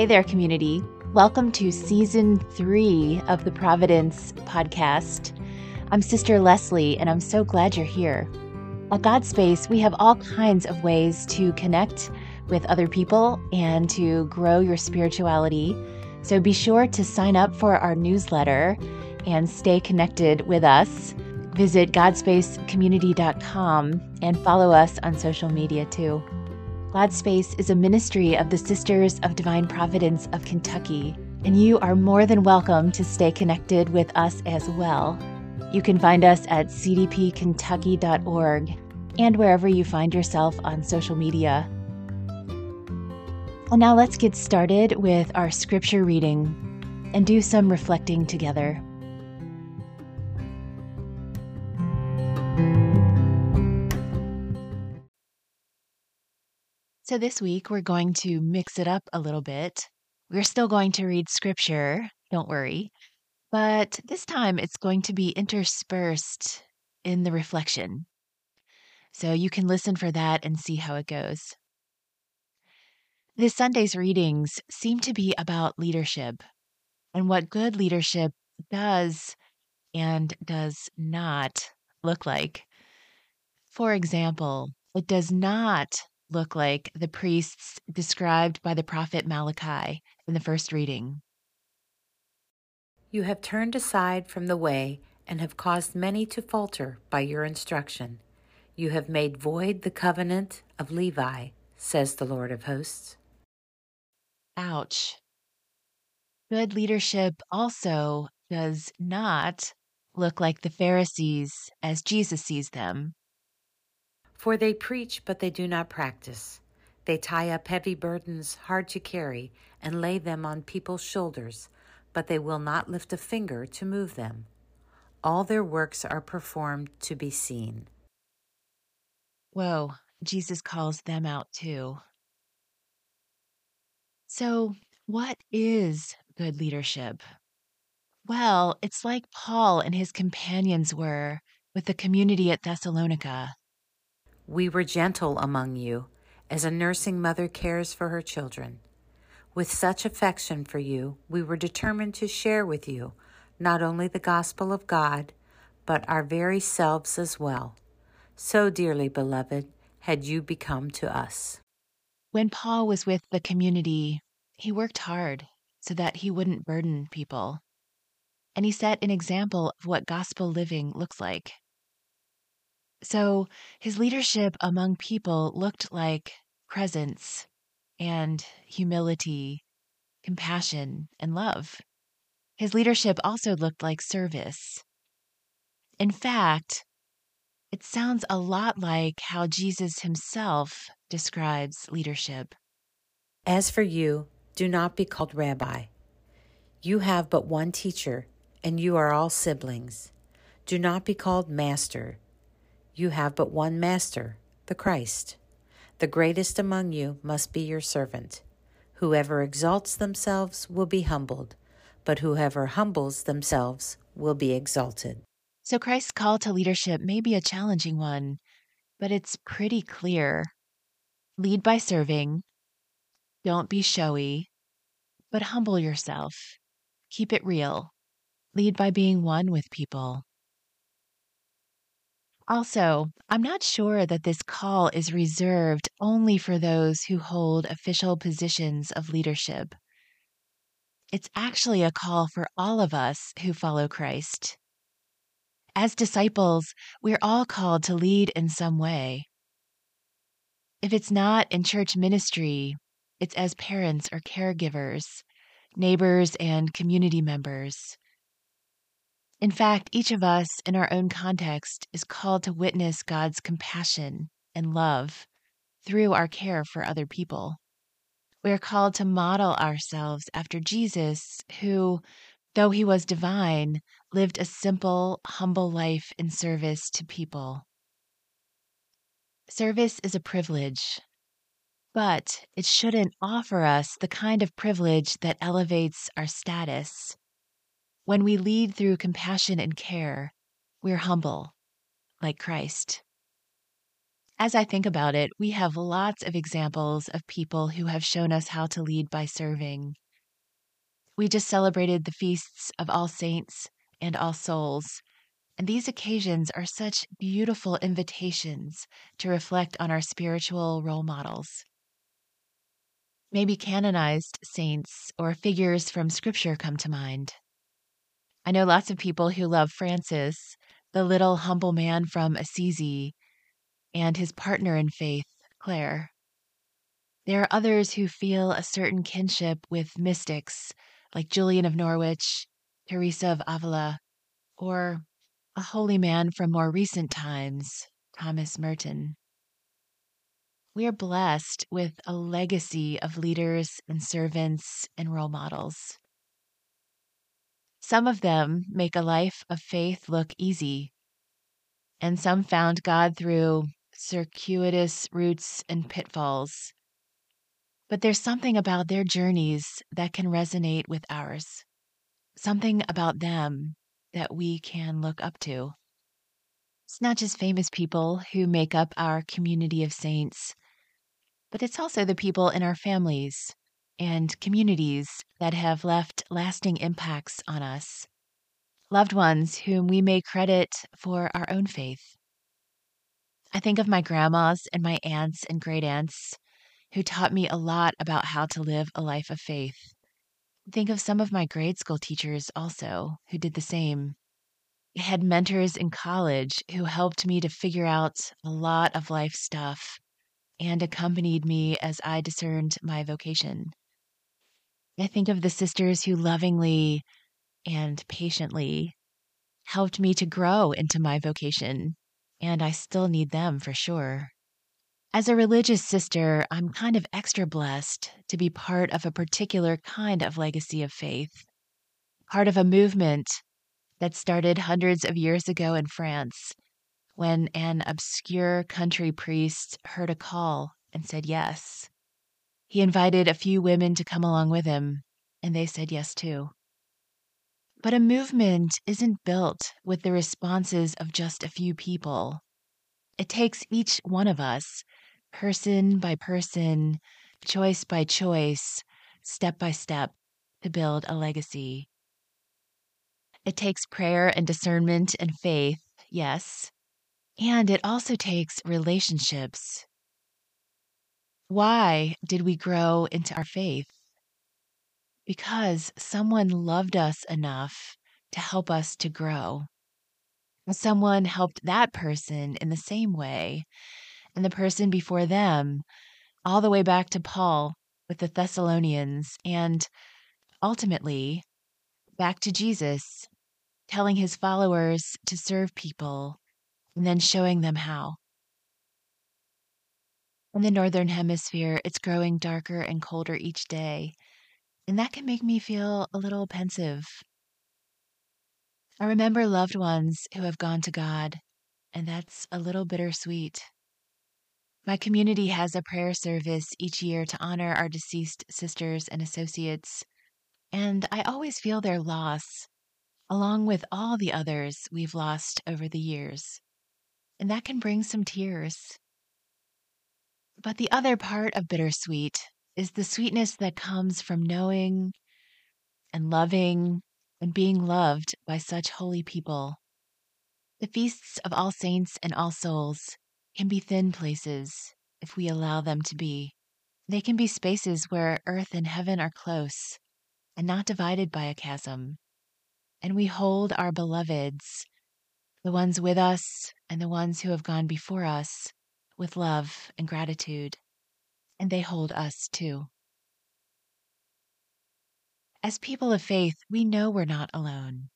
Hey there, community. Welcome to season three of the Providence podcast. I'm Sister Leslie, and I'm so glad you're here. At Godspace, we have all kinds of ways to connect with other people and to grow your spirituality. So be sure to sign up for our newsletter and stay connected with us. Visit godspacecommunity.com and follow us on social media too. GodSpace is a ministry of the Sisters of Divine Providence of Kentucky, and you are more than welcome to stay connected with us as well. You can find us at cdpkentucky.org and wherever you find yourself on social media. And now let's get started with our scripture reading and do some reflecting together. So, this week we're going to mix it up a little bit. We're still going to read scripture, don't worry, but this time it's going to be interspersed in the reflection. So, you can listen for that and see how it goes. This Sunday's readings seem to be about leadership and what good leadership does and does not look like. For example, it does not look like the priests described by the prophet Malachi in the first reading. You have turned aside from the way and have caused many to falter by your instruction. You have made void the covenant of Levi, says the Lord of hosts. Ouch. Good leadership also does not look like the Pharisees as Jesus sees them. For they preach, but they do not practice. They tie up heavy burdens hard to carry and lay them on people's shoulders, but they will not lift a finger to move them. All their works are performed to be seen. Whoa, Jesus calls them out too. So, what is good leadership? Well, it's like Paul and his companions were with the community at Thessalonica. We were gentle among you, as a nursing mother cares for her children. With such affection for you, we were determined to share with you not only the gospel of God, but our very selves as well. So dearly beloved had you become to us. When Paul was with the community, he worked hard so that he wouldn't burden people. And he set an example of what gospel living looks like. So his leadership among people looked like presence and humility, compassion, and love. His leadership also looked like service. In fact, it sounds a lot like how Jesus himself describes leadership. As for you, do not be called rabbi. You have but one teacher, and you are all siblings. Do not be called master you have but one master, the Christ. The greatest among you must be your servant. Whoever exalts themselves will be humbled, but whoever humbles themselves will be exalted. So Christ's call to leadership may be a challenging one, but it's pretty clear. Lead by serving. Don't be showy, but humble yourself. Keep it real. Lead by being one with people. Also, I'm not sure that this call is reserved only for those who hold official positions of leadership. It's actually a call for all of us who follow Christ. As disciples, we're all called to lead in some way. If it's not in church ministry, it's as parents or caregivers, neighbors, and community members. In fact, each of us in our own context is called to witness God's compassion and love through our care for other people. We are called to model ourselves after Jesus, who, though he was divine, lived a simple, humble life in service to people. Service is a privilege, but it shouldn't offer us the kind of privilege that elevates our status when we lead through compassion and care, we're humble, like Christ. As I think about it, we have lots of examples of people who have shown us how to lead by serving. We just celebrated the feasts of All Saints and All Souls, and these occasions are such beautiful invitations to reflect on our spiritual role models. Maybe canonized saints or figures from scripture come to mind. I know lots of people who love Francis, the little humble man from Assisi, and his partner in faith, Clare. There are others who feel a certain kinship with mystics like Julian of Norwich, Teresa of Avila, or a holy man from more recent times, Thomas Merton. We are blessed with a legacy of leaders and servants and role models. Some of them make a life of faith look easy, and some found God through circuitous routes and pitfalls. But there's something about their journeys that can resonate with ours, something about them that we can look up to. It's not just famous people who make up our community of saints, but it's also the people in our families and communities that have left lasting impacts on us, loved ones whom we may credit for our own faith. I think of my grandmas and my aunts and great aunts who taught me a lot about how to live a life of faith. Think of some of my grade school teachers also who did the same. I had mentors in college who helped me to figure out a lot of life stuff and accompanied me as I discerned my vocation. I think of the sisters who lovingly and patiently helped me to grow into my vocation and I still need them for sure. As a religious sister, I'm kind of extra blessed to be part of a particular kind of legacy of faith, part of a movement that started hundreds of years ago in France when an obscure country priest heard a call and said yes. He invited a few women to come along with him, and they said yes too. But a movement isn't built with the responses of just a few people. It takes each one of us, person by person, choice by choice, step by step, to build a legacy. It takes prayer and discernment and faith, yes, and it also takes relationships. Why did we grow into our faith? because someone loved us enough to help us to grow. Someone helped that person in the same way, and the person before them, all the way back to Paul with the Thessalonians, and ultimately back to Jesus, telling his followers to serve people and then showing them how. In the Northern Hemisphere, it's growing darker and colder each day, and that can make me feel a little pensive. I remember loved ones who have gone to God, and that's a little bittersweet. My community has a prayer service each year to honor our deceased sisters and associates, and I always feel their loss, along with all the others we've lost over the years. And that can bring some tears. But the other part of bittersweet is the sweetness that comes from knowing and loving and being loved by such holy people. The feasts of all saints and all souls can be thin places if we allow them to be. They can be spaces where earth and heaven are close and not divided by a chasm. And we hold our beloveds, the ones with us and the ones who have gone before us, with love and gratitude and they hold us too. As people of faith, we know we're not alone.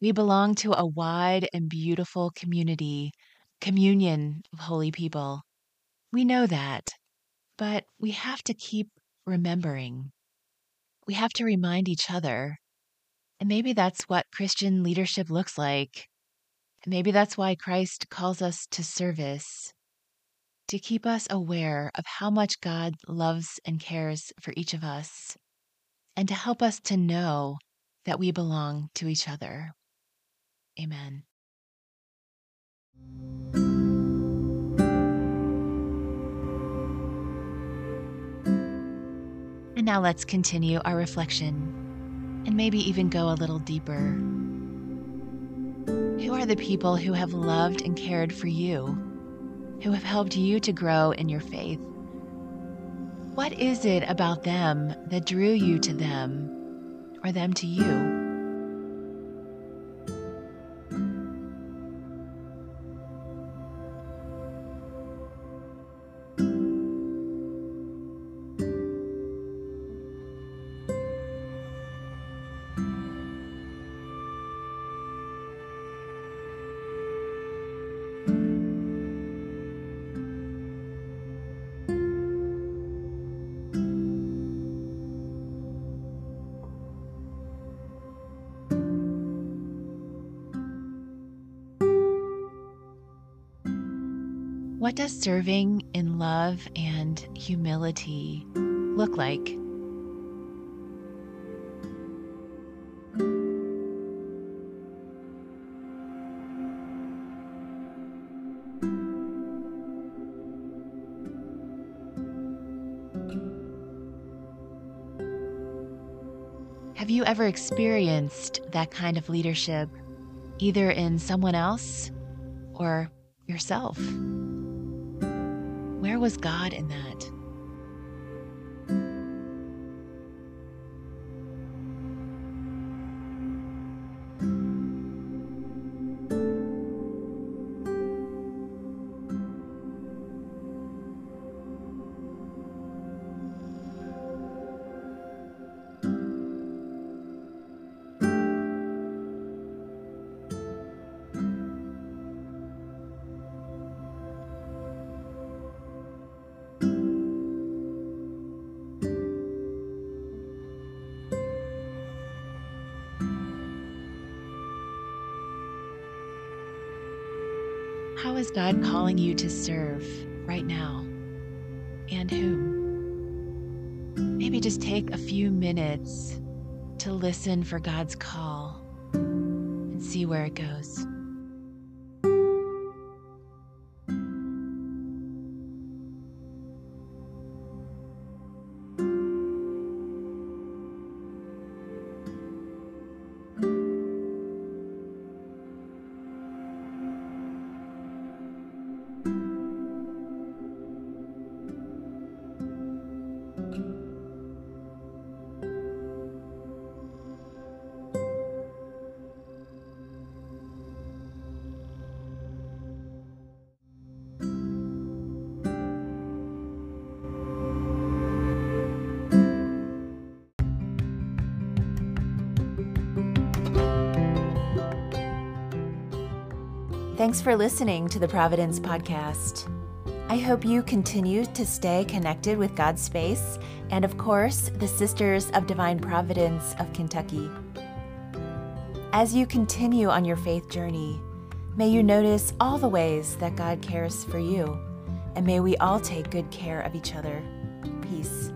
We belong to a wide and beautiful community, communion of holy people. We know that, but we have to keep remembering. We have to remind each other. And maybe that's what Christian leadership looks like. Maybe that's why Christ calls us to service to keep us aware of how much God loves and cares for each of us, and to help us to know that we belong to each other. Amen. And now let's continue our reflection and maybe even go a little deeper. Who are the people who have loved and cared for you? Who have helped you to grow in your faith? What is it about them that drew you to them or them to you? What does serving in love and humility look like? Have you ever experienced that kind of leadership, either in someone else or yourself? Where was God in that? Is God calling you to serve right now? And whom? Maybe just take a few minutes to listen for God's call and see where it goes. Thanks for listening to the Providence Podcast. I hope you continue to stay connected with GodSpace and, of course, the Sisters of Divine Providence of Kentucky. As you continue on your faith journey, may you notice all the ways that God cares for you, and may we all take good care of each other. Peace.